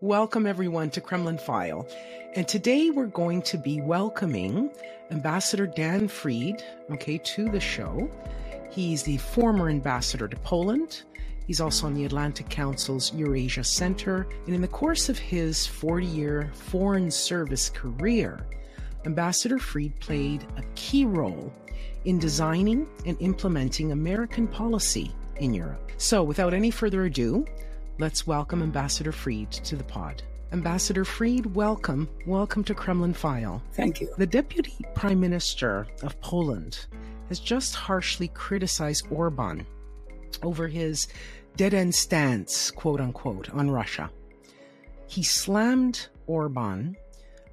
Welcome, everyone, to Kremlin File. And today we're going to be welcoming Ambassador Dan Fried, okay, to the show. He's the former ambassador to Poland. He's also on the Atlantic Council's Eurasia Center. And in the course of his 40 year foreign service career, Ambassador Fried played a key role in designing and implementing American policy in Europe. So, without any further ado, Let's welcome Ambassador Fried to the pod. Ambassador Fried, welcome. Welcome to Kremlin File. Thank you. The Deputy Prime Minister of Poland has just harshly criticized Orban over his dead end stance, quote unquote, on Russia. He slammed Orban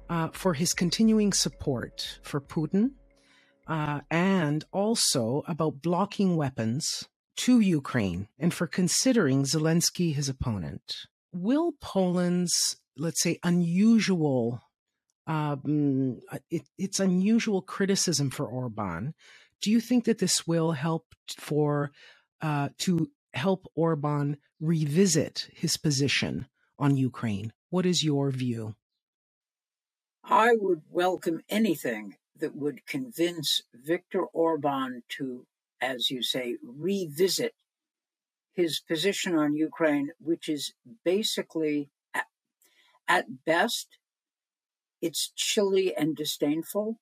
uh, for his continuing support for Putin uh, and also about blocking weapons to Ukraine and for considering Zelensky his opponent. Will Poland's, let's say, unusual, um, it, it's unusual criticism for Orban, do you think that this will help for uh, to help Orban revisit his position on Ukraine? What is your view? I would welcome anything that would convince Viktor Orban to as you say, revisit his position on Ukraine, which is basically, at, at best, it's chilly and disdainful.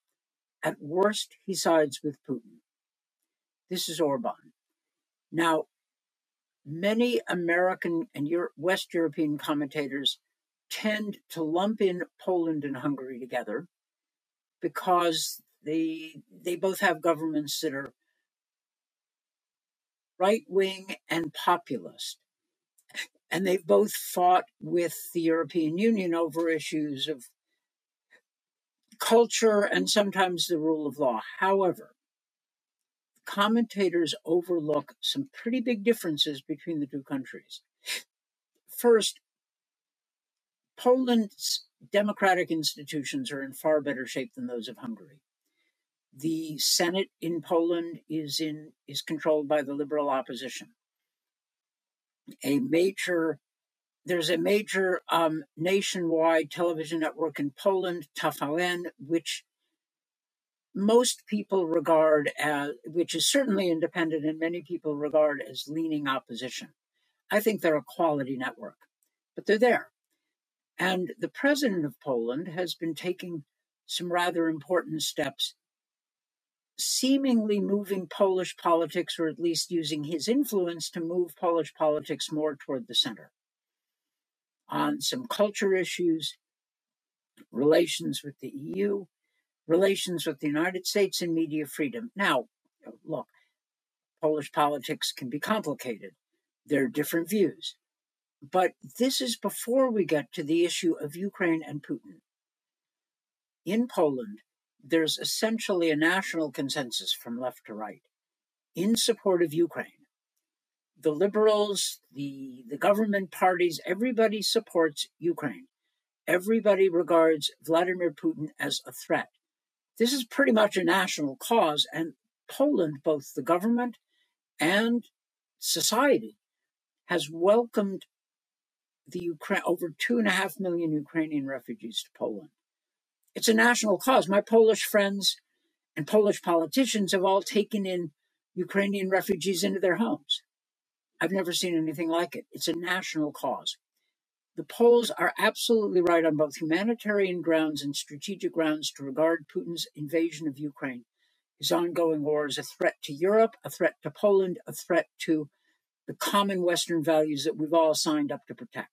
At worst, he sides with Putin. This is Orban. Now, many American and West European commentators tend to lump in Poland and Hungary together because they they both have governments that are right wing and populist. And they've both fought with the European Union over issues of culture and sometimes the rule of law. However, commentators overlook some pretty big differences between the two countries. First, Poland's democratic institutions are in far better shape than those of Hungary. The Senate in Poland is in is controlled by the liberal opposition. A major there's a major um, nationwide television network in Poland, TVN, which most people regard as, which is certainly independent, and many people regard as leaning opposition. I think they're a quality network, but they're there. And the president of Poland has been taking some rather important steps seemingly moving Polish politics, or at least using his influence to move Polish politics more toward the center on some culture issues, relations with the EU, relations with the United States, and media freedom. Now, look, Polish politics can be complicated. There are different views. But this is before we get to the issue of Ukraine and Putin. In Poland, there's essentially a national consensus from left to right in support of Ukraine. The liberals, the, the government parties, everybody supports Ukraine. Everybody regards Vladimir Putin as a threat. This is pretty much a national cause, and Poland, both the government and society, has welcomed the Ukraine over two and a half million Ukrainian refugees to Poland. It's a national cause. My Polish friends and Polish politicians have all taken in Ukrainian refugees into their homes. I've never seen anything like it. It's a national cause. The Poles are absolutely right on both humanitarian grounds and strategic grounds to regard Putin's invasion of Ukraine, his ongoing war, as a threat to Europe, a threat to Poland, a threat to the common Western values that we've all signed up to protect.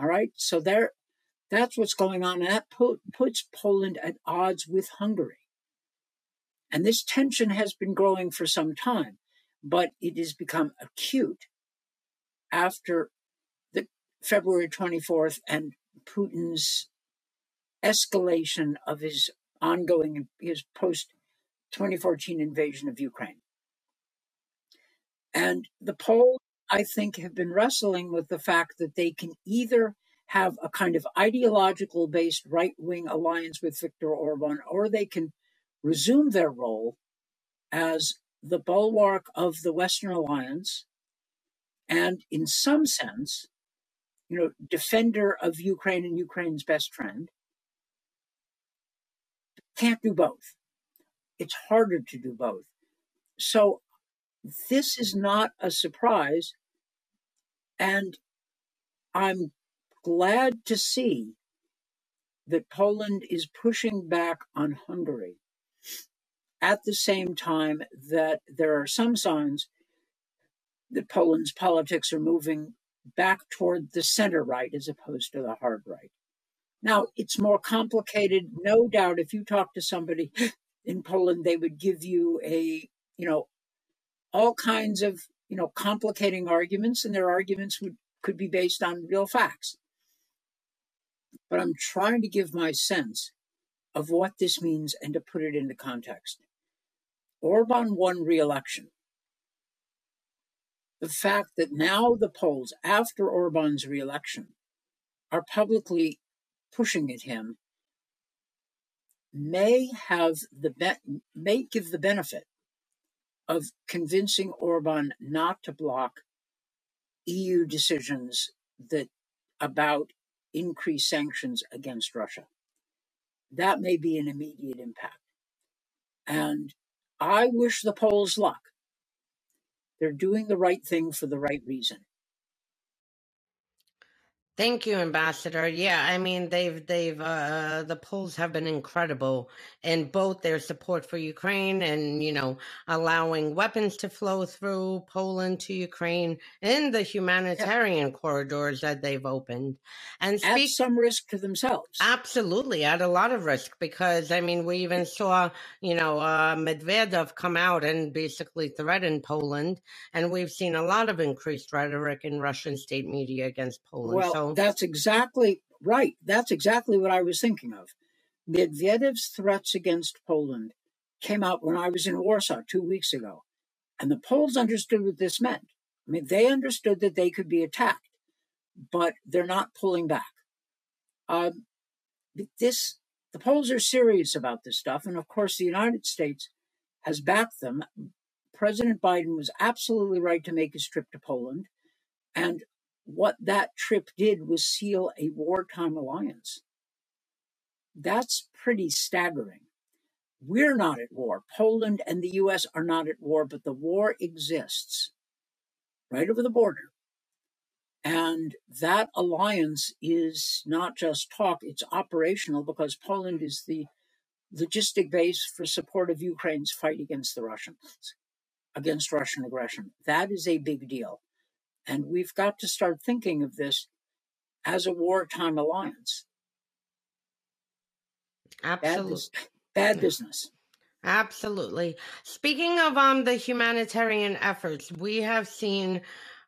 All right. So there, that's what's going on. And that puts Poland at odds with Hungary. And this tension has been growing for some time, but it has become acute after the February 24th and Putin's escalation of his ongoing, his post 2014 invasion of Ukraine. And the Poles, I think, have been wrestling with the fact that they can either have a kind of ideological based right wing alliance with Viktor Orban, or they can resume their role as the bulwark of the Western alliance and, in some sense, you know, defender of Ukraine and Ukraine's best friend. Can't do both. It's harder to do both. So this is not a surprise. And I'm glad to see that Poland is pushing back on Hungary at the same time that there are some signs that Poland's politics are moving back toward the center right as opposed to the hard right. Now, it's more complicated. No doubt, if you talk to somebody in Poland, they would give you a, you know, all kinds of, you know, complicating arguments, and their arguments would could be based on real facts. But I'm trying to give my sense of what this means and to put it into context. Orban won re election. The fact that now the Poles, after Orban's re election, are publicly pushing at him may have the be- may give the benefit of convincing Orban not to block EU decisions that about increased sanctions against Russia. That may be an immediate impact. And I wish the Poles luck. They're doing the right thing for the right reason. Thank you, Ambassador. Yeah, I mean they've they've uh, the Poles have been incredible in both their support for Ukraine and you know allowing weapons to flow through Poland to Ukraine in the humanitarian yeah. corridors that they've opened. And speak, at some risk to themselves. Absolutely, at a lot of risk because I mean we even saw you know uh, Medvedev come out and basically threaten Poland, and we've seen a lot of increased rhetoric in Russian state media against Poland. Well, so that's exactly right. That's exactly what I was thinking of. Medvedev's threats against Poland came out when I was in Warsaw two weeks ago. And the Poles understood what this meant. I mean, they understood that they could be attacked, but they're not pulling back. Um, this, the Poles are serious about this stuff. And of course, the United States has backed them. President Biden was absolutely right to make his trip to Poland. And what that trip did was seal a wartime alliance. That's pretty staggering. We're not at war. Poland and the US are not at war, but the war exists right over the border. And that alliance is not just talk, it's operational because Poland is the logistic base for support of Ukraine's fight against the Russians, against Russian aggression. That is a big deal. And we've got to start thinking of this as a wartime alliance. Absolutely. Bad, bad business. Absolutely. Speaking of um the humanitarian efforts, we have seen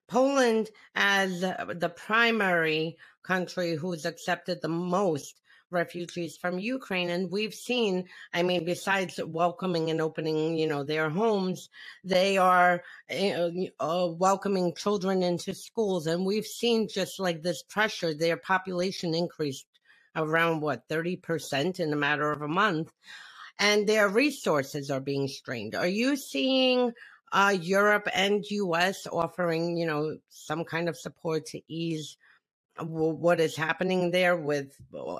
Poland as the primary country who's accepted the most refugees from Ukraine. And we've seen, I mean, besides welcoming and opening, you know, their homes, they are uh, uh, welcoming children into schools. And we've seen just like this pressure, their population increased around what, 30% in a matter of a month. And their resources are being strained. Are you seeing uh, Europe and US offering, you know, some kind of support to ease what is happening there with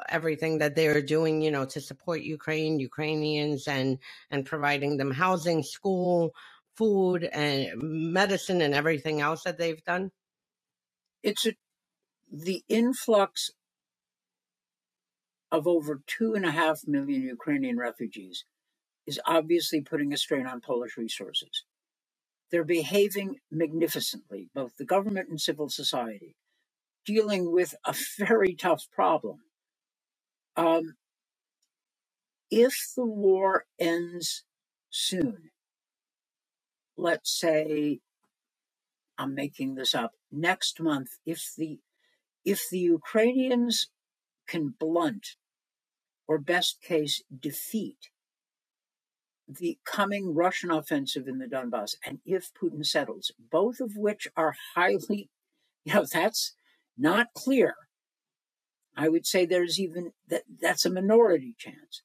everything that they are doing, you know, to support Ukraine, Ukrainians, and and providing them housing, school, food, and medicine, and everything else that they've done. It's a, the influx of over two and a half million Ukrainian refugees is obviously putting a strain on Polish resources. They're behaving magnificently, both the government and civil society dealing with a very tough problem. Um, if the war ends soon, let's say, I'm making this up, next month, if the if the Ukrainians can blunt or best case defeat the coming Russian offensive in the Donbass, and if Putin settles, both of which are highly, you know, that's not clear. I would say there's even that that's a minority chance,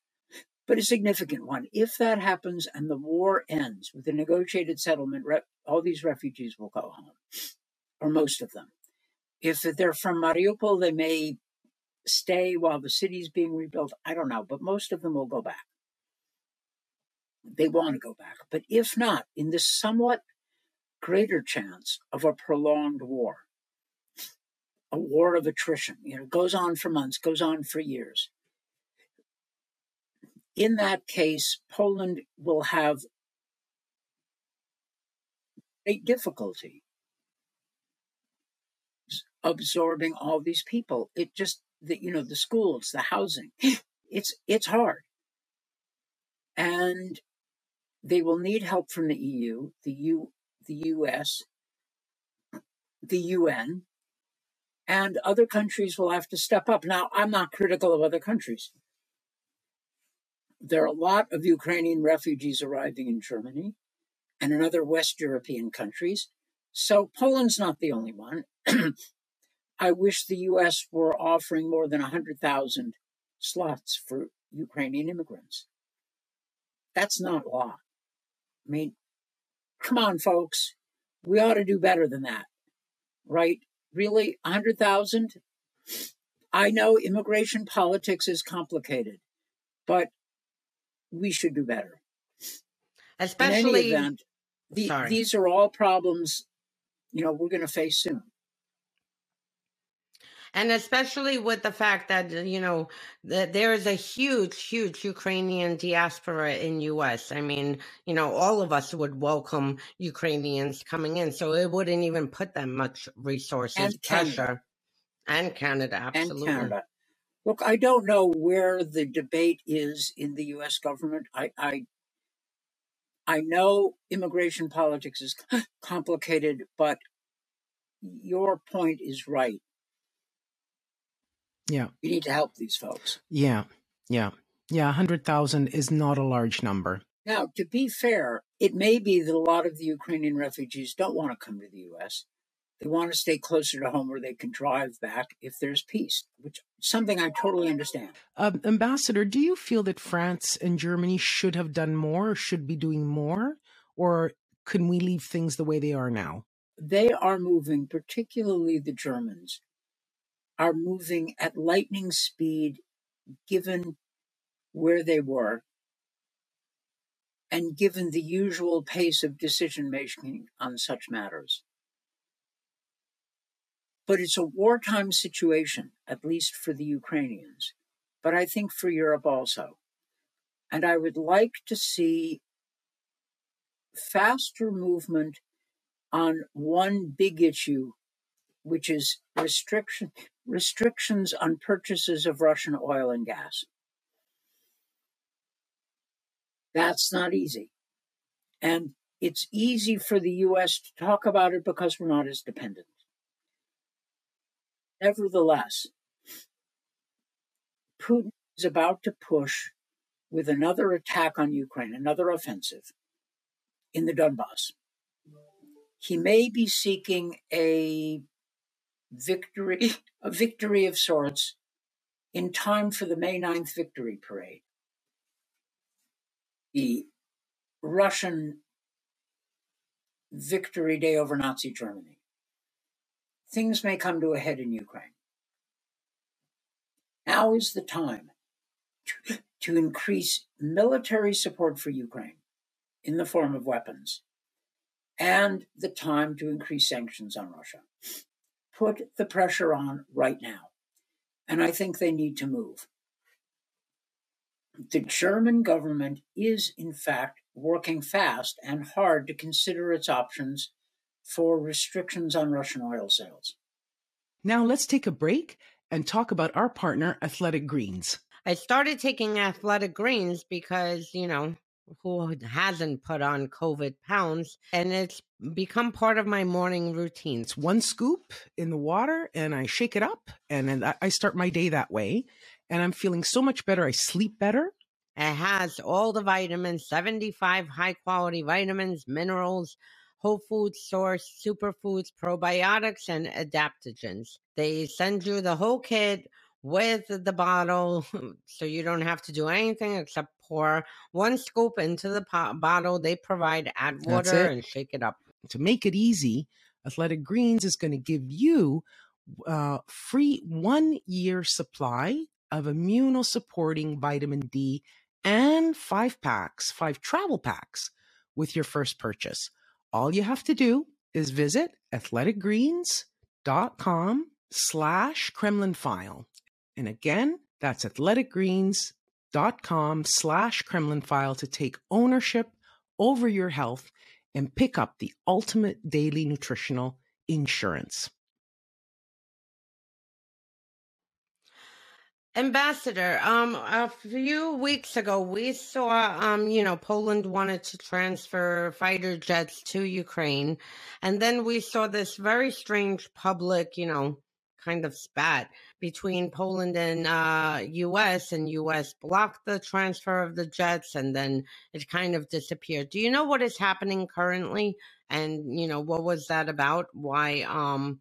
but a significant one. If that happens and the war ends with a negotiated settlement, all these refugees will go home, or most of them. If they're from Mariupol, they may stay while the city's being rebuilt. I don't know, but most of them will go back. They want to go back. But if not, in this somewhat greater chance of a prolonged war, a war of attrition, you know, goes on for months, goes on for years. In that case, Poland will have great difficulty absorbing all these people. It just that you know the schools, the housing, it's it's hard, and they will need help from the EU, the U, the US, the UN, and other countries will have to step up. Now, I'm not critical of other countries. There are a lot of Ukrainian refugees arriving in Germany and in other West European countries. So Poland's not the only one. I wish the US were offering more than 100,000 slots for Ukrainian immigrants. That's not law. I mean, come on, folks. We ought to do better than that, right? Really? 100,000? I know immigration politics is complicated, but we should do better. Especially, event, the, these are all problems, you know, we're going to face soon and especially with the fact that you know that there is a huge huge ukrainian diaspora in us i mean you know all of us would welcome ukrainians coming in so it wouldn't even put them much resources and pressure. And canada absolutely. And canada. look i don't know where the debate is in the us government. I i I know immigration politics is complicated, but your point is right. Yeah. We need to help these folks. Yeah. Yeah. Yeah. 100,000 is not a large number. Now, to be fair, it may be that a lot of the Ukrainian refugees don't want to come to the U.S. They want to stay closer to home where they can drive back if there's peace, which is something I totally understand. Uh, Ambassador, do you feel that France and Germany should have done more, should be doing more, or can we leave things the way they are now? They are moving, particularly the Germans, are moving at lightning speed given where they were and given the usual pace of decision making on such matters. But it's a wartime situation, at least for the Ukrainians, but I think for Europe also. And I would like to see faster movement on one big issue, which is restriction restrictions on purchases of Russian oil and gas. That's not easy. And it's easy for the US to talk about it because we're not as dependent. Nevertheless, Putin is about to push with another attack on Ukraine, another offensive in the Donbass. He may be seeking a victory, a victory of sorts, in time for the May 9th victory parade. The Russian victory day over Nazi Germany. Things may come to a head in Ukraine. Now is the time to, to increase military support for Ukraine in the form of weapons and the time to increase sanctions on Russia put the pressure on right now. And I think they need to move. The German government is, in fact, working fast and hard to consider its options for restrictions on Russian oil sales. Now let's take a break and talk about our partner, Athletic Greens. I started taking Athletic Greens because, you know, who hasn't put on COVID pounds, and it's become part of my morning routine. It's one scoop in the water, and I shake it up, and then I start my day that way. And I'm feeling so much better. I sleep better. It has all the vitamins, 75 high quality vitamins, minerals, whole food source, superfoods, probiotics, and adaptogens. They send you the whole kit with the bottle so you don't have to do anything except pour one scoop into the pot- bottle they provide add water and shake it up to make it easy athletic greens is going to give you uh, free one year supply of immunosupporting vitamin D and five packs, five travel packs with your first purchase. All you have to do is visit athleticgreens.com slash Kremlin file. And again, that's athleticgreens.com slash Kremlin file to take ownership over your health and pick up the ultimate daily nutritional insurance. Ambassador, um, a few weeks ago, we saw, um, you know, Poland wanted to transfer fighter jets to Ukraine. And then we saw this very strange public, you know, kind of spat between Poland and uh, U.S. and U.S. blocked the transfer of the jets, and then it kind of disappeared. Do you know what is happening currently? And you know what was that about? Why um,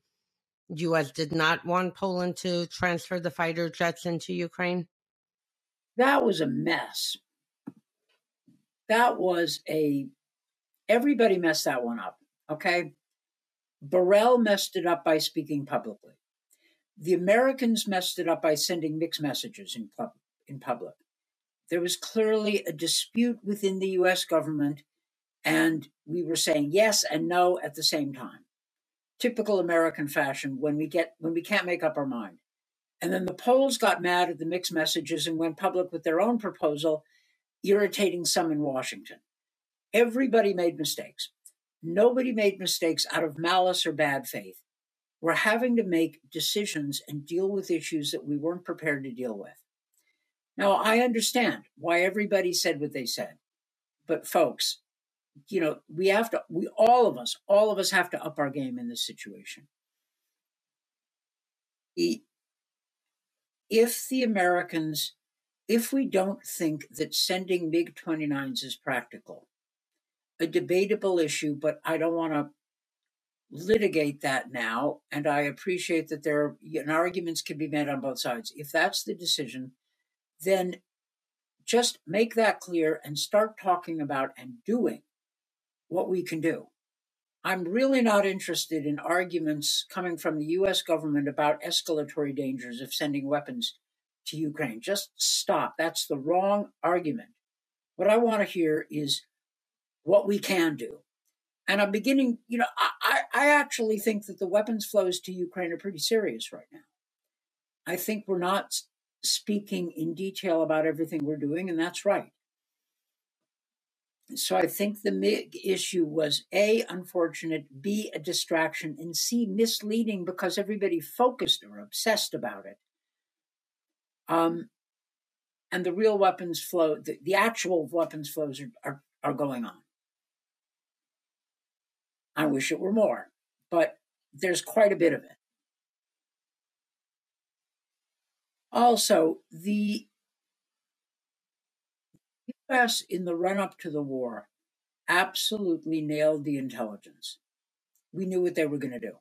U.S. did not want Poland to transfer the fighter jets into Ukraine? That was a mess. That was a everybody messed that one up. Okay. Borrell messed it up by speaking publicly. The Americans messed it up by sending mixed messages in, pub- in public. There was clearly a dispute within the US government, and we were saying yes and no at the same time. Typical American fashion when we get when we can't make up our mind. And then the Poles got mad at the mixed messages and went public with their own proposal, irritating some in Washington. Everybody made mistakes. Nobody made mistakes out of malice or bad faith we're having to make decisions and deal with issues that we weren't prepared to deal with. Now, I understand why everybody said what they said, but folks, you know, we have to, we, all of us, all of us have to up our game in this situation. If the Americans, if we don't think that sending MiG 29s is practical, a debatable issue, but I don't want to litigate that now, and I appreciate that there are arguments can be made on both sides. If that's the decision, then just make that clear and start talking about and doing what we can do. I'm really not interested in arguments coming from the US government about escalatory dangers of sending weapons to Ukraine. Just stop. That's the wrong argument. What I want to hear is what we can do and I'm beginning, you know, I, I actually think that the weapons flows to Ukraine are pretty serious right now. I think we're not speaking in detail about everything we're doing, and that's right. So I think the MiG issue was A, unfortunate, B, a distraction, and C, misleading because everybody focused or obsessed about it. Um, and the real weapons flow, the, the actual weapons flows are, are, are going on. I wish it were more, but there's quite a bit of it. Also, the US in the run up to the war absolutely nailed the intelligence. We knew what they were going to do.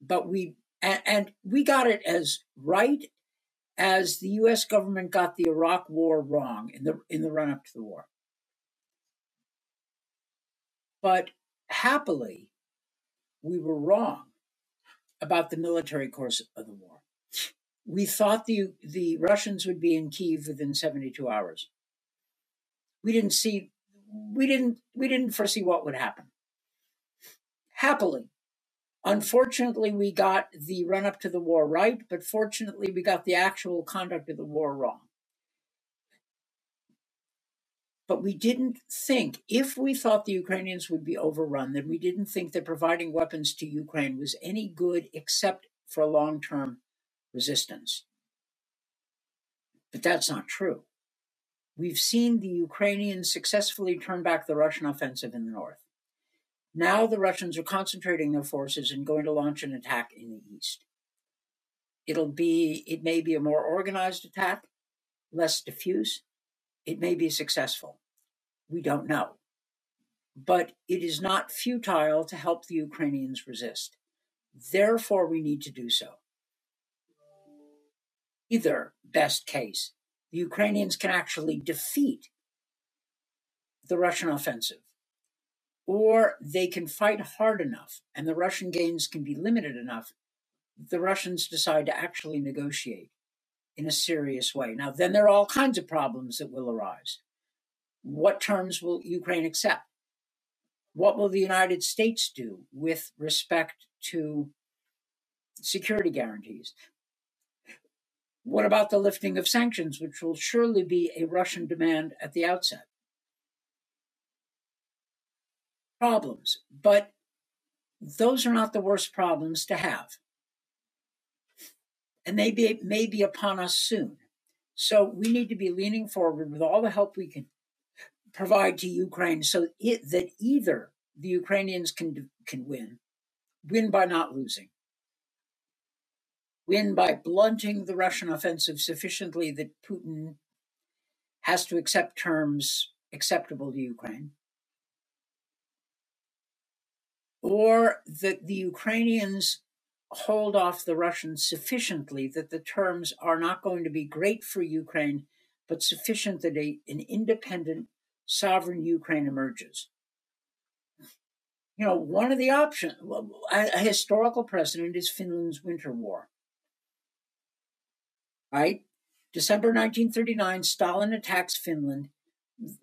But we, and, and, we got it as right as the US government got the Iraq war wrong in the, in the run up to the war. But happily, we were wrong about the military course of the war. We thought the, the Russians would be in Kiev within 72 hours. We didn't see, we didn't, we didn't foresee what would happen. Happily, unfortunately, we got the run up to the war right, but fortunately, we got the actual conduct of the war wrong. But we didn't think, if we thought the Ukrainians would be overrun, then we didn't think that providing weapons to Ukraine was any good except for long term resistance. But that's not true. We've seen the Ukrainians successfully turn back the Russian offensive in the north. Now the Russians are concentrating their forces and going to launch an attack in the east. It'll be, it may be a more organized attack, less diffuse, it may be successful. We don't know. But it is not futile to help the Ukrainians resist. Therefore, we need to do so. Either best case, the Ukrainians can actually defeat the Russian offensive, or they can fight hard enough and the Russian gains can be limited enough the Russians decide to actually negotiate in a serious way. Now, then there are all kinds of problems that will arise. What terms will Ukraine accept? What will the United States do with respect to security guarantees? What about the lifting of sanctions, which will surely be a Russian demand at the outset? Problems, but those are not the worst problems to have and they be, may be upon us soon. So we need to be leaning forward with all the help we can provide to Ukraine so it, that either the Ukrainians can, can win, win by not losing, win by blunting the Russian offensive sufficiently that Putin has to accept terms acceptable to Ukraine, or that the Ukrainians hold off the Russians sufficiently that the terms are not going to be great for Ukraine, but sufficient that a, an independent, sovereign Ukraine emerges. You know, one of the options, a, historical precedent is Finland's Winter War. Right? December 1939, Stalin attacks Finland,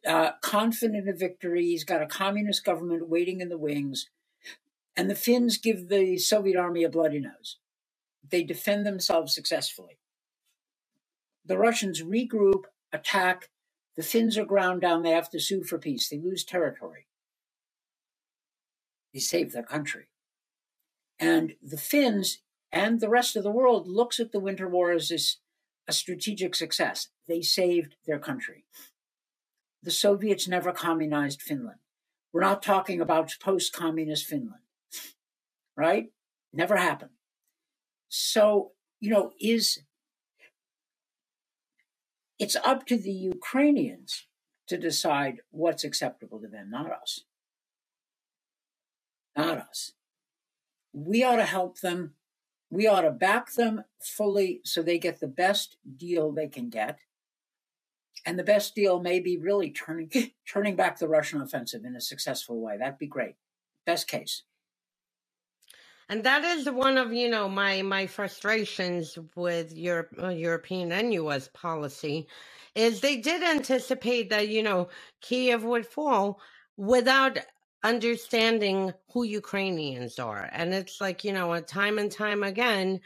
uh, confident of victory. He's got a communist government waiting in the wings. And the Finns give the Soviet army a bloody nose. They defend themselves successfully. The Russians regroup, attack. The Finns are ground down. They have to sue for peace. They lose territory. They save their country. And the Finns and the rest of the world looks at the Winter War as this, a strategic success. They saved their country. The Soviets never communized Finland. We're not talking about post communist Finland right? Never happened. So, you know, is it's up to the Ukrainians to decide what's acceptable to them, not us. Not us. We ought to help them. We ought to back them fully so they get the best deal they can get. And the best deal may be really turning turning back the Russian offensive in a successful way. That'd be great. Best case and that is one of you know my my frustrations with Europe, uh, European and U.S. policy, is they did anticipate that you know Kiev would fall without understanding who Ukrainians are, and it's like you know time and time again.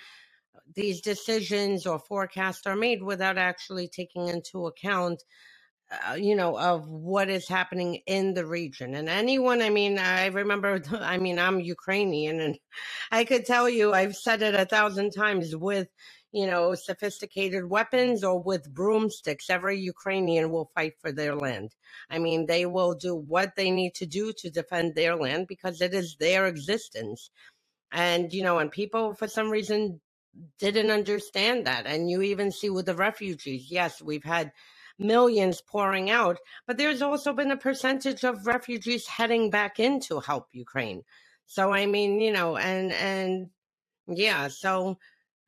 These decisions or forecasts are made without actually taking into account uh, you know, of what is happening in the region. And anyone, I mean, I remember, I mean, I'm Ukrainian and I could tell you, I've said it a thousand times with, you know, sophisticated weapons or with broomsticks, every Ukrainian will fight for their land. I mean, they will do what they need to do to defend their land because it is their existence. And, you know, and people for some reason didn't understand that. And you even see with the refugees, yes, we've had millions pouring out, but there's also been a percentage of refugees heading back in to help Ukraine. So I mean, you know, and and yeah, so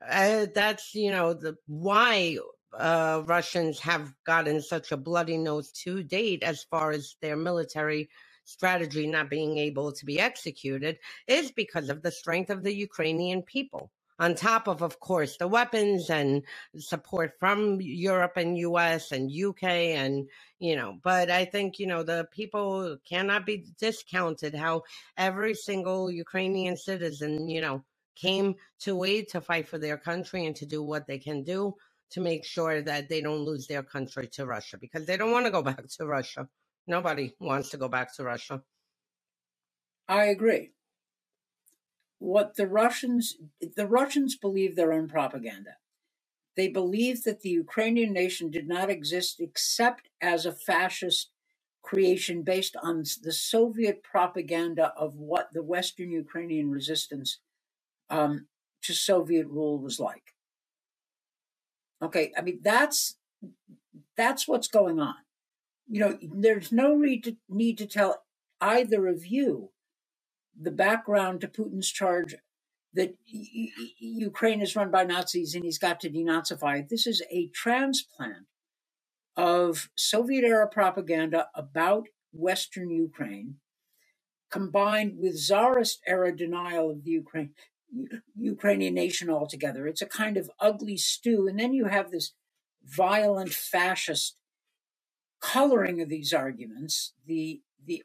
uh, that's you know the why uh, Russians have gotten such a bloody nose to date as far as their military strategy not being able to be executed is because of the strength of the Ukrainian people on top of, of course, the weapons and support from Europe and US and UK and, you know, but I think, you know, the people cannot be discounted how every single Ukrainian citizen, you know, came to aid to fight for their country and to do what they can do to make sure that they don't lose their country to Russia because they don't want to go back to Russia. Nobody wants to go back to Russia. I agree what the Russians the Russians believe their own propaganda. They believe that the Ukrainian nation did not exist except as a fascist creation based on the Soviet propaganda of what the Western Ukrainian resistance um, to Soviet rule was like. Okay, I mean that's that's what's going on. You know, there's no need to need to tell either of you the background to Putin's charge that Ukraine is run by Nazis and he's got to denazify. This is a transplant of Soviet era propaganda about Western Ukraine combined with Tsarist era denial of the Ukraine. Ukrainian nation altogether. It's a kind of ugly stew. And then you have this violent fascist coloring of these arguments. The, the,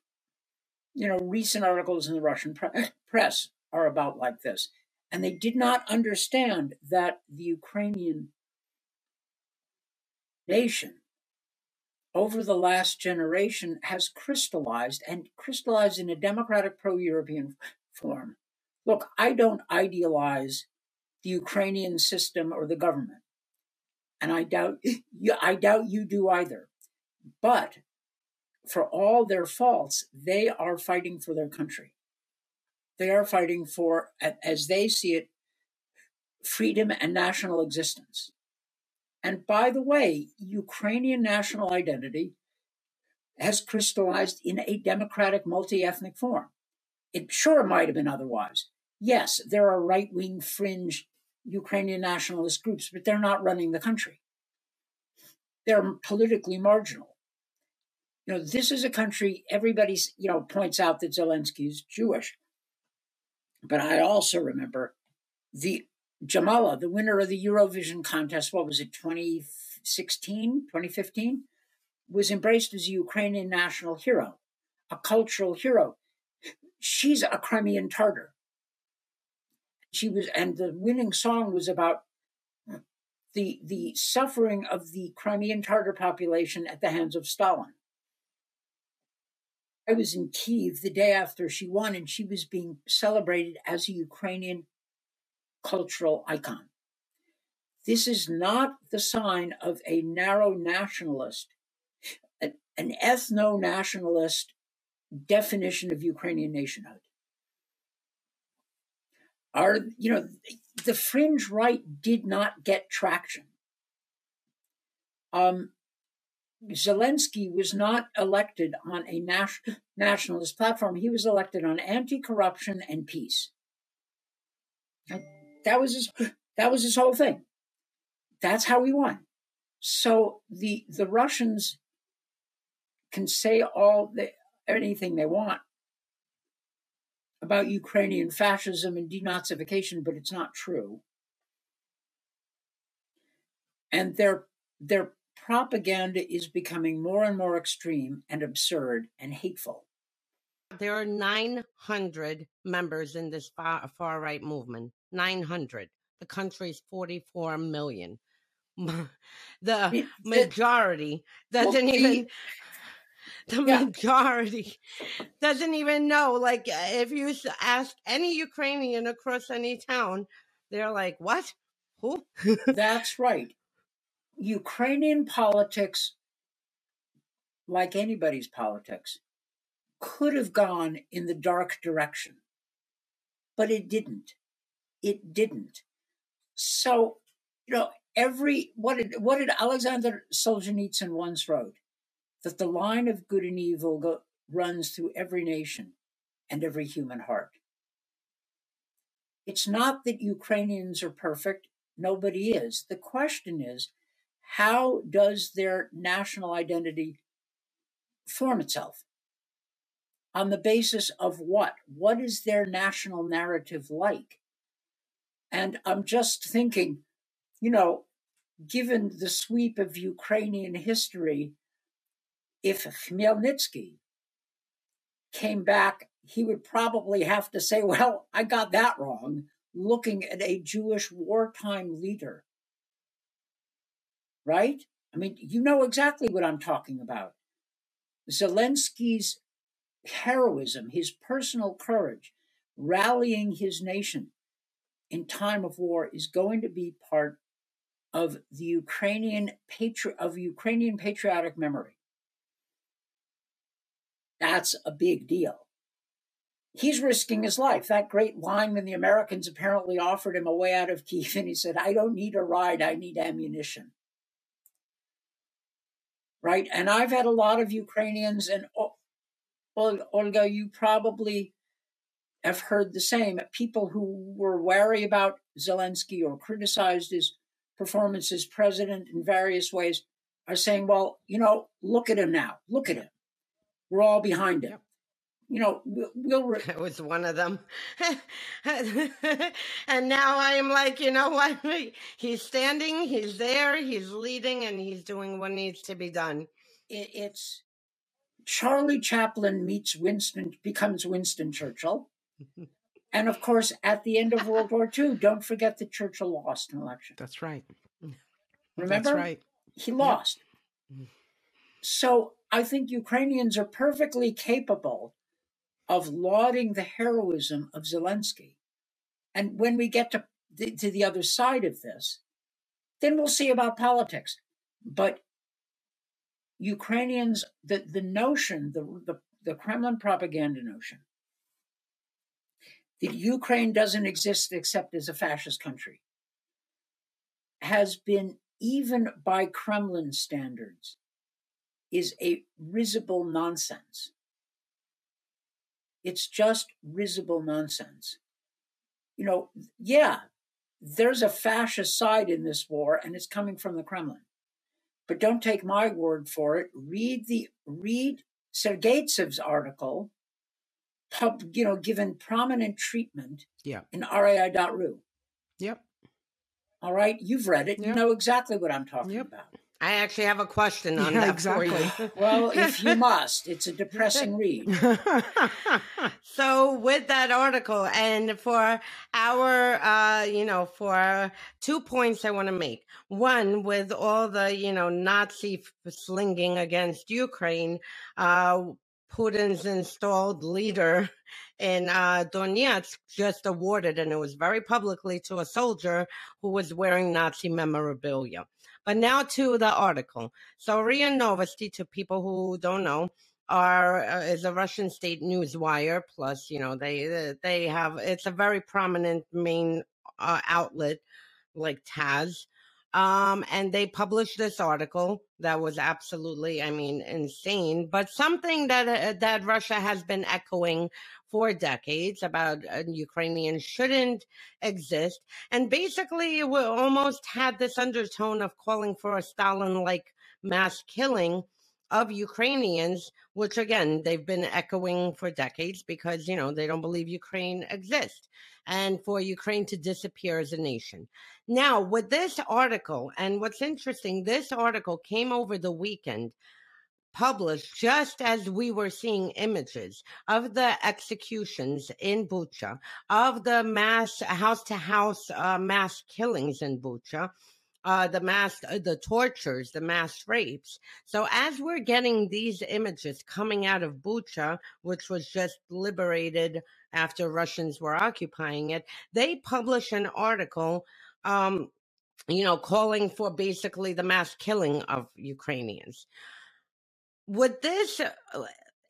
you know, recent articles in the Russian eh, press are about like this. And they did not understand that the Ukrainian nation over the last generation has crystallized and crystallized in a democratic pro European form. Look, I don't idealize the Ukrainian system or the government. And I doubt I doubt you do either. But for all their faults, they are fighting for their country. They are fighting for, as they see it, freedom and national existence. And by the way, Ukrainian national identity has crystallized in a democratic multi ethnic form. It sure might have been otherwise. Yes, there are right wing fringe Ukrainian nationalist groups, but they're not running the country. They're politically marginal. You know, this is a country, everybody, you know, points out that Zelensky is Jewish. But I also remember the Jamala, the winner of the Eurovision contest, what was it, 2016, 2015, was embraced as a Ukrainian national hero, a cultural hero. She's a Crimean Tartar. She was, and the winning song was about the the suffering of the Crimean Tartar population at the hands of Stalin. I was in Kiev the day after she won, and she was being celebrated as a Ukrainian cultural icon. This is not the sign of a narrow nationalist, an, ethno nationalist definition of Ukrainian nationhood. Are, you know, the fringe right did not get traction. Um, Zelensky was not elected on a nationalist platform. He was elected on anti-corruption and peace. That was his. That was his whole thing. That's how he won. So the the Russians can say all the anything they want about Ukrainian fascism and denazification, but it's not true. And their propaganda is becoming more and more extreme and absurd and hateful. There are 900 members in this far, far right movement. 900. The country's 44 million. the majority doesn't even the yeah. majority doesn't even know. Like, uh, if you ask any Ukrainian across any town, they're like, "What? Who?" That's right. Ukrainian politics, like anybody's politics, could have gone in the dark direction, but it didn't. It didn't. So, you know, every what did what did Alexander Solzhenitsyn once wrote that the line of good and evil go, runs through every nation and every human heart. It's not that Ukrainians are perfect. Nobody is. The question is, how does their national identity form itself? On the basis of what? What is their national narrative like? And I'm just thinking, you know, given the sweep of Ukrainian history, if Khmelnytsky came back, he would probably have to say, Well, I got that wrong, looking at a Jewish wartime leader right? I mean, you know exactly what I'm talking about. Zelensky's heroism, his personal courage, rallying his nation in time of war is going to be part of the Ukrainian patri- of Ukrainian patriotic memory. That's a big deal. He's risking his life. That great line when the Americans apparently offered him a way out of Kiev and he said, I don't need a ride, I need ammunition right? And I've had a lot of Ukrainians, and Olga, you probably have heard the same. People who were wary about Zelensky or criticized his performance as president in various ways are saying, well, you know, look at him now. Look at him. We're all behind him. You know, we'll. we'll re- I was one of them. and now I am like, you know what? He's standing, he's there, he's leading, and he's doing what needs to be done. it, it's Charlie Chaplin meets Winston, becomes Winston Churchill. and of course, at the end of World War II, don't forget that Churchill lost an election. That's right. Remember? That's right. He lost. Mm. So I think Ukrainians are perfectly capable of lauding the heroism of Zelensky. And when we get to the, to the other side of this, then we'll see about politics. But Ukrainians, the, the notion, the, the, the Kremlin propaganda notion that Ukraine doesn't exist except as a fascist country has been, even by Kremlin standards, is a risible nonsense. It's just risible nonsense. You know, yeah, there's a fascist side in this war, and it's coming from the Kremlin. But don't take my word for it. Read the read Sergeytsev's article, pub, you know, given prominent treatment Yeah. in RIA.ru. Yep. All right, you've read it. Yeah. You know exactly what I'm talking Yep. about. I actually have a question on Yeah, that exactly. for you. Well, if you must, it's a depressing read. so with that article and for our uh you know for two points i want to make one with all the you know nazi slinging against ukraine uh putin's installed leader in uh donetsk just awarded and it was very publicly to a soldier who was wearing nazi memorabilia but now to the article so ria novosti to people who don't know are uh, is a Russian state news wire. Plus, you know, they they have it's a very prominent main uh, outlet like TASS. Um, and they published this article that was absolutely, I mean, insane, but something that uh, that Russia has been echoing for decades about uh, Ukrainians shouldn't exist, and basically, we almost had this undertone of calling for a Stalin-like mass killing of Ukrainians, which again, they've been echoing for decades because, you know, they don't believe Ukraine exists and for Ukraine to disappear as a nation. Now, with this article, and what's interesting, this article came over the weekend published just as we were seeing images of the executions in Bucha, of the mass house to house mass killings in Bucha, uh, the mass, uh, the tortures, the mass rapes. So as we're getting these images coming out of Bucha, which was just liberated after Russians were occupying it, they publish an article, um, you know, calling for basically the mass killing of Ukrainians. Would this, uh,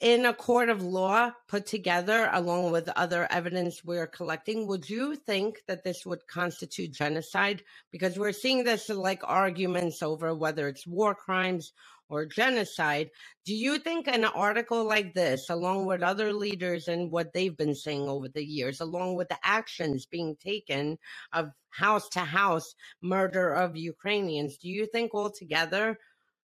in a court of law put together along with other evidence we're collecting, would you think that this would constitute genocide? Because we're seeing this like arguments over whether it's war crimes or genocide. Do you think an article like this, along with other leaders and what they've been saying over the years, along with the actions being taken of house to house murder of Ukrainians, do you think altogether?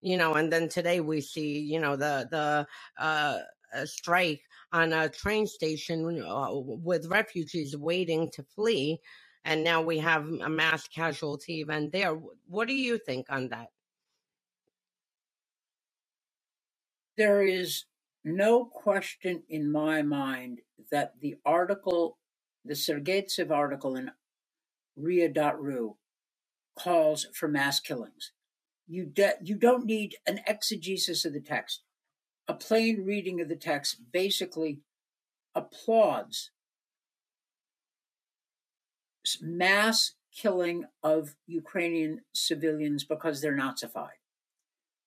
You know and then today we see you know the the uh strike on a train station uh, with refugees waiting to flee and now we have a mass casualty event there. What do you think on that? There is no question in my mind that the article the sergeytsev article in ria.ru calls for mass killings you de- you don't need an exegesis of the text. A plain reading of the text basically applauds mass killing of Ukrainian civilians because they're Nazified.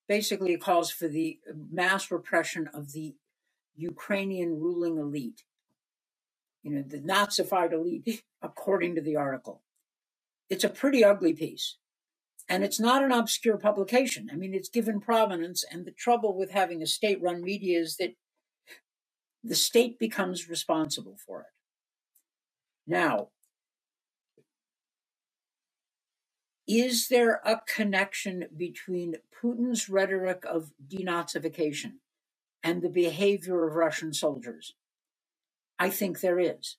Basically, it calls for the mass repression of the Ukrainian ruling elite. You know, the Nazified elite, according to the article. It's a pretty ugly piece. And it's not an obscure publication. I mean, it's given provenance. And the trouble with having a state run media is that the state becomes responsible for it. Now, is there a connection between Putin's rhetoric of denazification and the behavior of Russian soldiers? I think there is.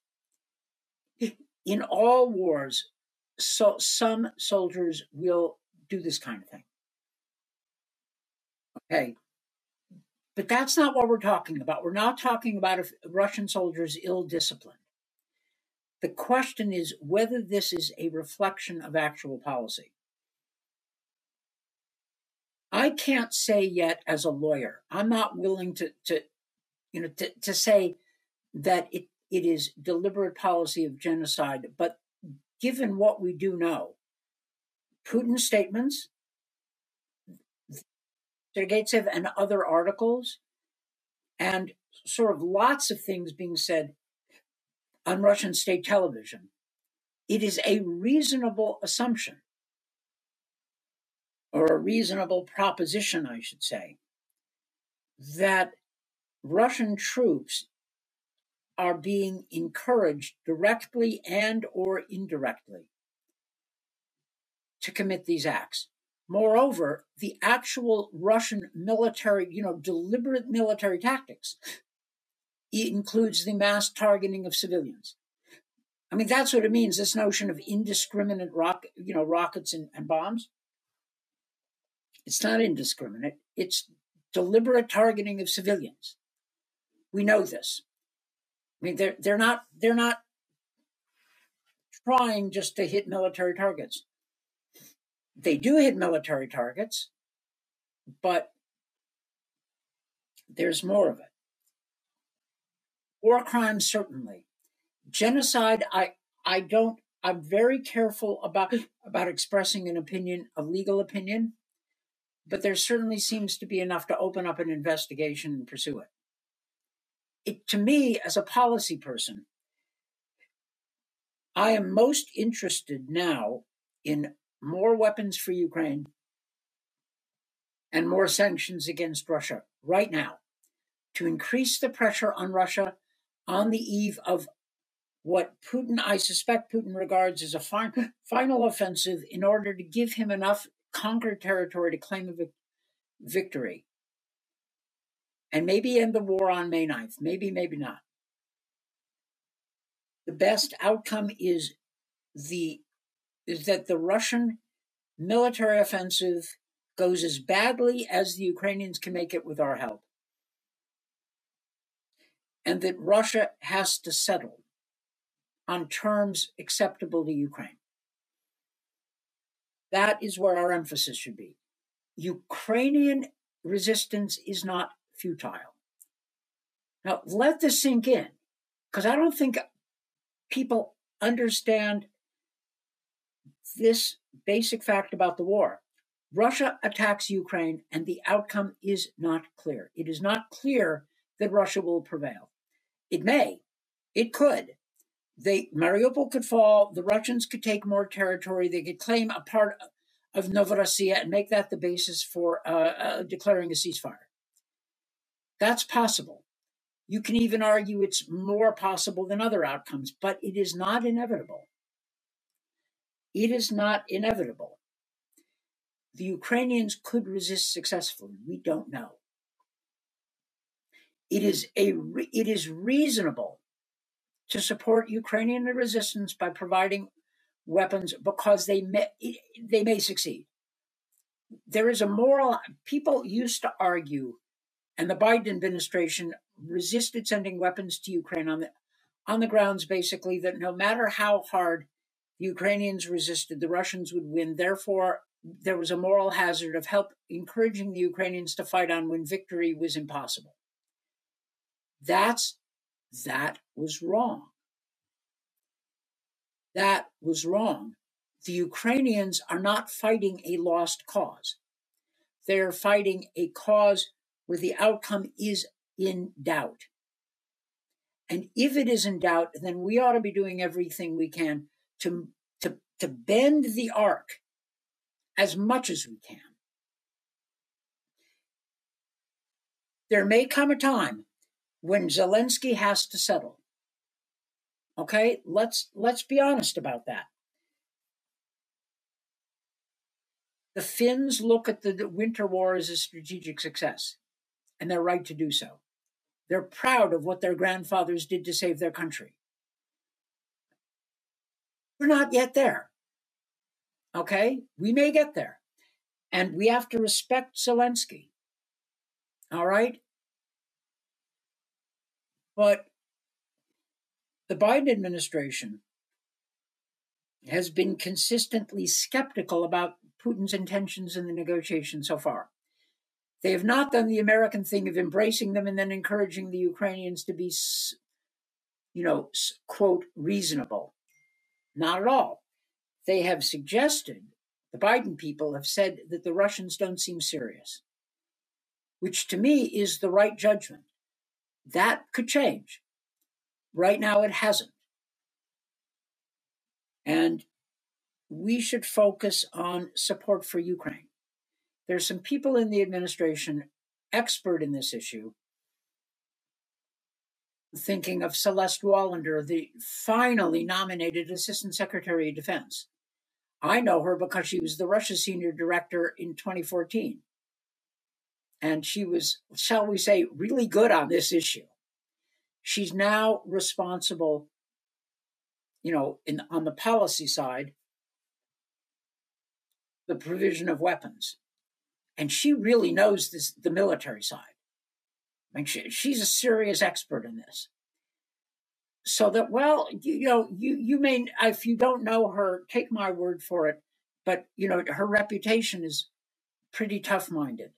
In all wars, so some soldiers will do this kind of thing. Okay. But that's not what we're talking about. We're not talking about if Russian soldiers ill disciplined. The question is whether this is a reflection of actual policy. I can't say yet as a lawyer. I'm not willing to, to you know, to, to say that it, it is deliberate policy of genocide, but given what we do know, Putin's statements, Sergeytsev and other articles, and sort of lots of things being said on Russian state television, it is a reasonable assumption, or a reasonable proposition, I should say, that Russian troops are being encouraged directly and or indirectly to commit these acts. Moreover, the actual Russian military, you know, deliberate military tactics it includes the mass targeting of civilians. I mean, that's what it means. This notion of indiscriminate rock, you know, rockets and, and bombs. It's not indiscriminate. It's deliberate targeting of civilians. We know this. I mean, they're they're not they're not trying just to hit military targets. They do hit military targets, but there's more of it. War crimes, certainly. Genocide, I I don't. I'm very careful about about expressing an opinion, a legal opinion, but there certainly seems to be enough to open up an investigation and pursue it it, to me, as a policy person, I am most interested now in more weapons for Ukraine and more sanctions against Russia right now to increase the pressure on Russia on the eve of what Putin, I suspect Putin regards as a fin- final offensive in order to give him enough conquered territory to claim a victory and maybe end the war on May 9th. Maybe, maybe not. The best outcome is the is that the Russian military offensive goes as badly as the Ukrainians can make it with our help. And that Russia has to settle on terms acceptable to Ukraine. That is where our emphasis should be. Ukrainian resistance is not futile. Now, let this sink in, because I don't think people understand this basic fact about the war. Russia attacks Ukraine, and the outcome is not clear. It is not clear that Russia will prevail. It may, it could. They Mariupol could fall. The Russians could take more territory. They could claim a part of Novorossiya and make that the basis for uh, uh, declaring a ceasefire. That's possible. You can even argue it's more possible than other outcomes, but it is not inevitable. It is not inevitable. The Ukrainians could resist successfully. We don't know. It is a it is reasonable to support Ukrainian resistance by providing weapons because they may they may succeed. There is a moral people used to argue and the Biden administration resisted sending weapons to Ukraine on the on the grounds basically that no matter how hard the Ukrainians resisted, the Russians would win. Therefore, there was a moral hazard of help encouraging the Ukrainians to fight on when victory was impossible. That's that was wrong. That was wrong. The Ukrainians are not fighting a lost cause. They're fighting a cause where the outcome is in doubt. And if it is in doubt, then we ought to be doing everything we can to, to, to bend the arc as much as we can. There may come a time when Zelensky has to settle. Okay, let's let's be honest about that. The Finns look at the winter war as a strategic success and they're right to do so. They're proud of what their grandfathers did to save their country. We're not yet there. Okay? We may get there. And we have to respect Zelensky. All right? But the Biden administration has been consistently skeptical about Putin's intentions in the negotiations so far. They have not done the American thing of embracing them and then encouraging the Ukrainians to be, you know, quote, reasonable. Not at all. They have suggested, the Biden people have said that the Russians don't seem serious, which to me is the right judgment. That could change. Right now, it hasn't. And we should focus on support for Ukraine. There's some people in the administration expert in this issue. Thinking of Celeste Wallander, the finally nominated Assistant Secretary of Defense. I know her because she was the Russia senior director in 2014. And she was, shall we say, really good on this issue. She's now responsible, you know, in, on the policy side, the provision of weapons and she really knows this the military side. Mean, she, she's a serious expert in this. So that well, you, you know, you you may if you don't know her, take my word for it. But you know, her reputation is pretty tough-minded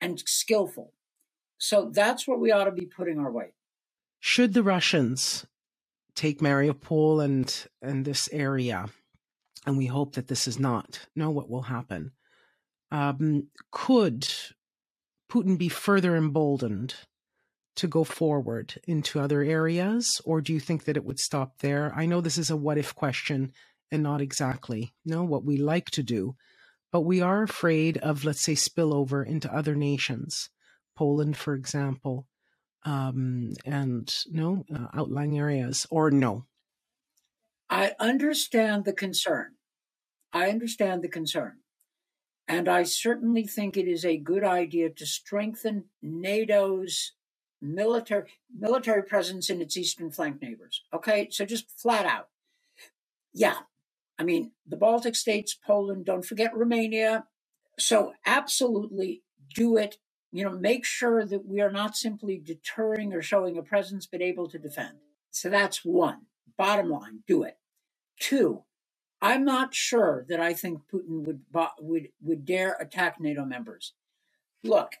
and skillful. So that's where we ought to be putting our weight. Should the Russians take Mariupol and and this area, and we hope that this is not, know what will happen um, could Putin be further emboldened to go forward into other areas, or do you think that it would stop there? I know this is a what if question and not exactly you know what we like to do, but we are afraid of, let's say, spillover into other nations, Poland, for example, um, and no uh, outlying areas, or no. I understand the concern. I understand the concern. And I certainly think it is a good idea to strengthen NATO's military military presence in its eastern flank neighbors. Okay, so just flat out. Yeah. I mean, the Baltic states, Poland, don't forget Romania. So absolutely do it. You know, make sure that we are not simply deterring or showing a presence, but able to defend. So that's one. Bottom line, do it. Two, I'm not sure that I think Putin would would would dare attack NATO members. Look,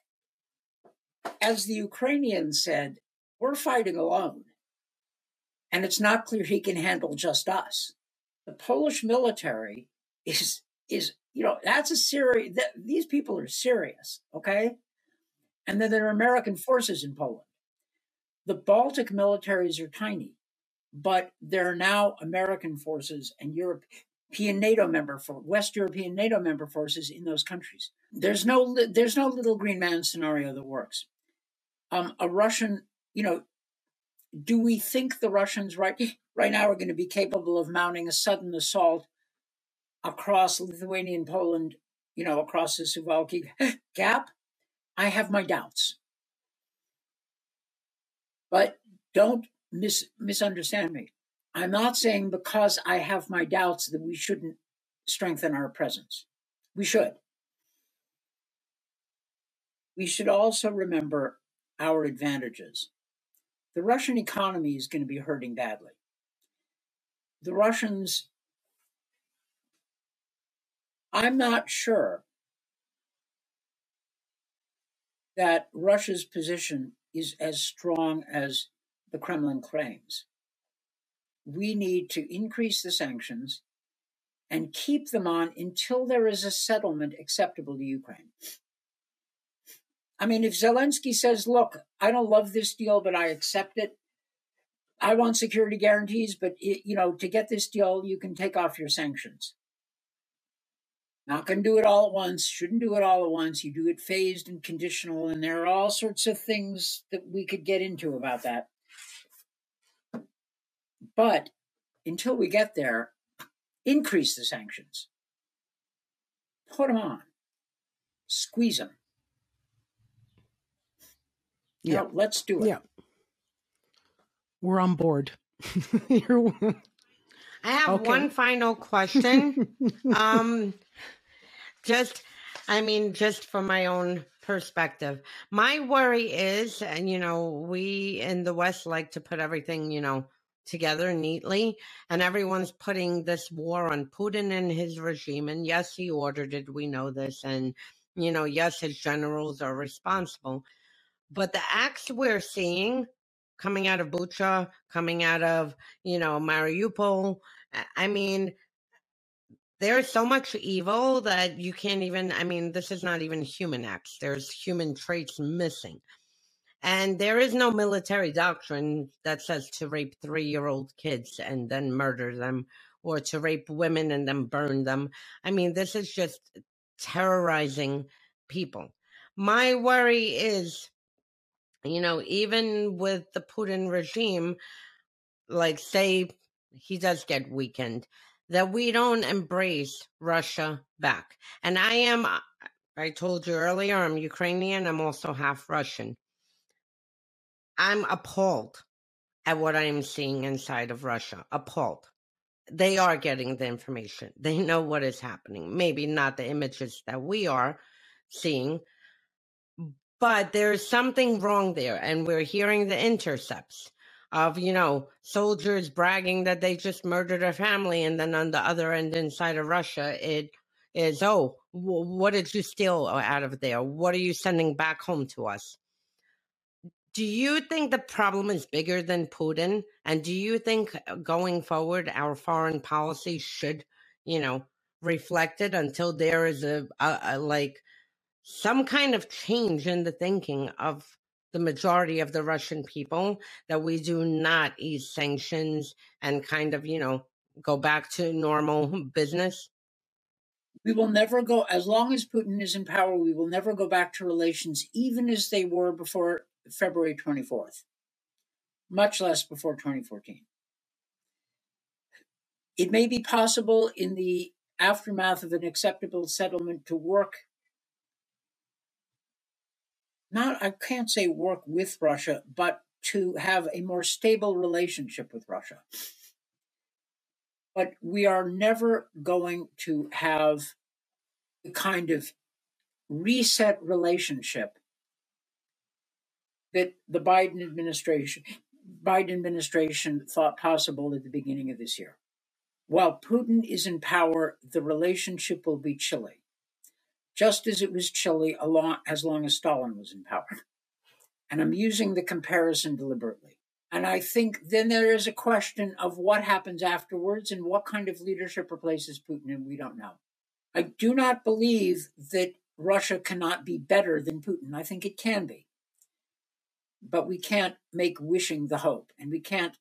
as the Ukrainians said, we're fighting alone, and it's not clear he can handle just us. The Polish military is is you know that's a serious. That, these people are serious, okay? And then there are American forces in Poland. The Baltic militaries are tiny but there are now American forces and Europe. European NATO member for West European NATO member forces in those countries. There's no there's no little green man scenario that works. Um, a Russian, you know, do we think the Russians right right now are going to be capable of mounting a sudden assault across Lithuania and Poland, you know, across the Suwalki gap? I have my doubts. But don't mis- misunderstand me. I'm not saying because I have my doubts that we shouldn't strengthen our presence. We should. We should also remember our advantages. The Russian economy is going to be hurting badly. The Russians, I'm not sure that Russia's position is as strong as the Kremlin claims we need to increase the sanctions and keep them on until there is a settlement acceptable to Ukraine. I mean, if Zelensky says, look, I don't love this deal, but I accept it. I want security guarantees, but it, you know, to get this deal, you can take off your sanctions. Not going to do it all at once. Shouldn't do it all at once. You do it phased and conditional, and there are all sorts of things that we could get into about that. But until we get there, increase the sanctions. Put them on. Squeeze them. Yeah, no, let's do it. Yeah, we're on board. I have okay. one final question. um, just, I mean, just from my own perspective, my worry is, and you know, we in the West like to put everything, you know, together neatly, and everyone's putting this war on Putin and his regime. And yes, he ordered it. We know this, and you know, yes, his generals are responsible. But the acts we're seeing coming out of Bucha, coming out of, you know, Mariupol, I mean, there's so much evil that you can't even, I mean, this is not even human acts. There's human traits missing. And there is no military doctrine that says to rape three year old kids and then murder them or to rape women and then burn them. I mean, this is just terrorizing people. My worry is, you know, even with the Putin regime, like, say he does get weakened, that we don't embrace Russia back. And I am, I told you earlier, I'm Ukrainian, I'm also half Russian. I'm appalled at what I am seeing inside of Russia. Appalled. They are getting the information. They know what is happening. Maybe not the images that we are seeing, but there's something wrong there. And we're hearing the intercepts of, you know, soldiers bragging that they just murdered a family. And then on the other end, inside of Russia, it is, oh, what did you steal uh, out of there? What are you sending back home to us? Do you think the problem is bigger than Putin? And do you think uh, going forward, our foreign policy should, you know, reflect it until there is a, a, a like some kind of change in the thinking of the majority of the Russian people that we do not ease sanctions and kind of, you know, go back to normal business? We will never go, as long as Putin is in power, we will never go back to relations even as they were before February 24th, much less before 2014. It may be possible in the aftermath of an acceptable settlement to work not I can't say work with Russia, but to have a more stable relationship with Russia. But we are never going to have the kind of reset relationship that the Biden administration Biden administration thought possible at the beginning of this year. While Putin is in power, the relationship will be chilly, just as it was chilly as long as Stalin was in power. And I'm using the comparison deliberately. And I think then there is a question of what happens afterwards and what kind of leadership replaces Putin, and we don't know. I do not believe that Russia cannot be better than Putin. I think it can be but we can't make wishing the hope and we can't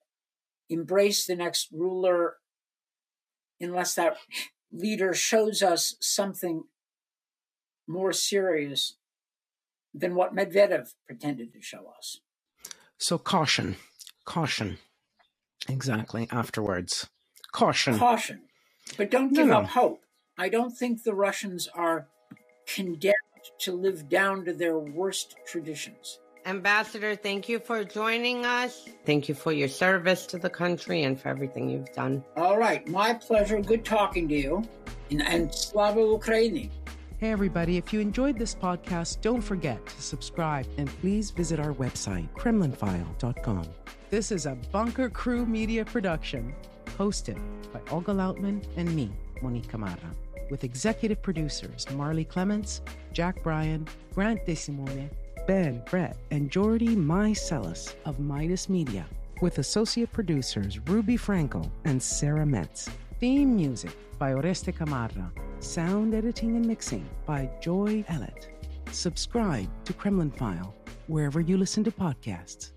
embrace the next ruler unless that leader shows us something more serious than what Medvedev pretended to show us. So caution, caution. Exactly afterwards. Caution. Caution. But don't give no, up hope. I don't think the Russians are condemned to live down to their worst traditions. Ambassador, thank you for joining us. Thank you for your service to the country and for everything you've done. All right. My pleasure. Good talking to you. And, and Slava Ukraini. Hey, everybody. If you enjoyed this podcast, don't forget to subscribe and please visit our website, KremlinFile.com. This is a Bunker Crew Media production hosted by Olga Lautman and me, Monique Camarra, with executive producers Marley Clements, Jack Bryan, Grant DeSimone, Ben, Brett, and Jordy Mycelis of Midas Media, with associate producers Ruby Frankel and Sarah Metz. Theme music by Oreste Camarra. Sound editing and mixing by Joy Ellett. Subscribe to Kremlin File wherever you listen to podcasts.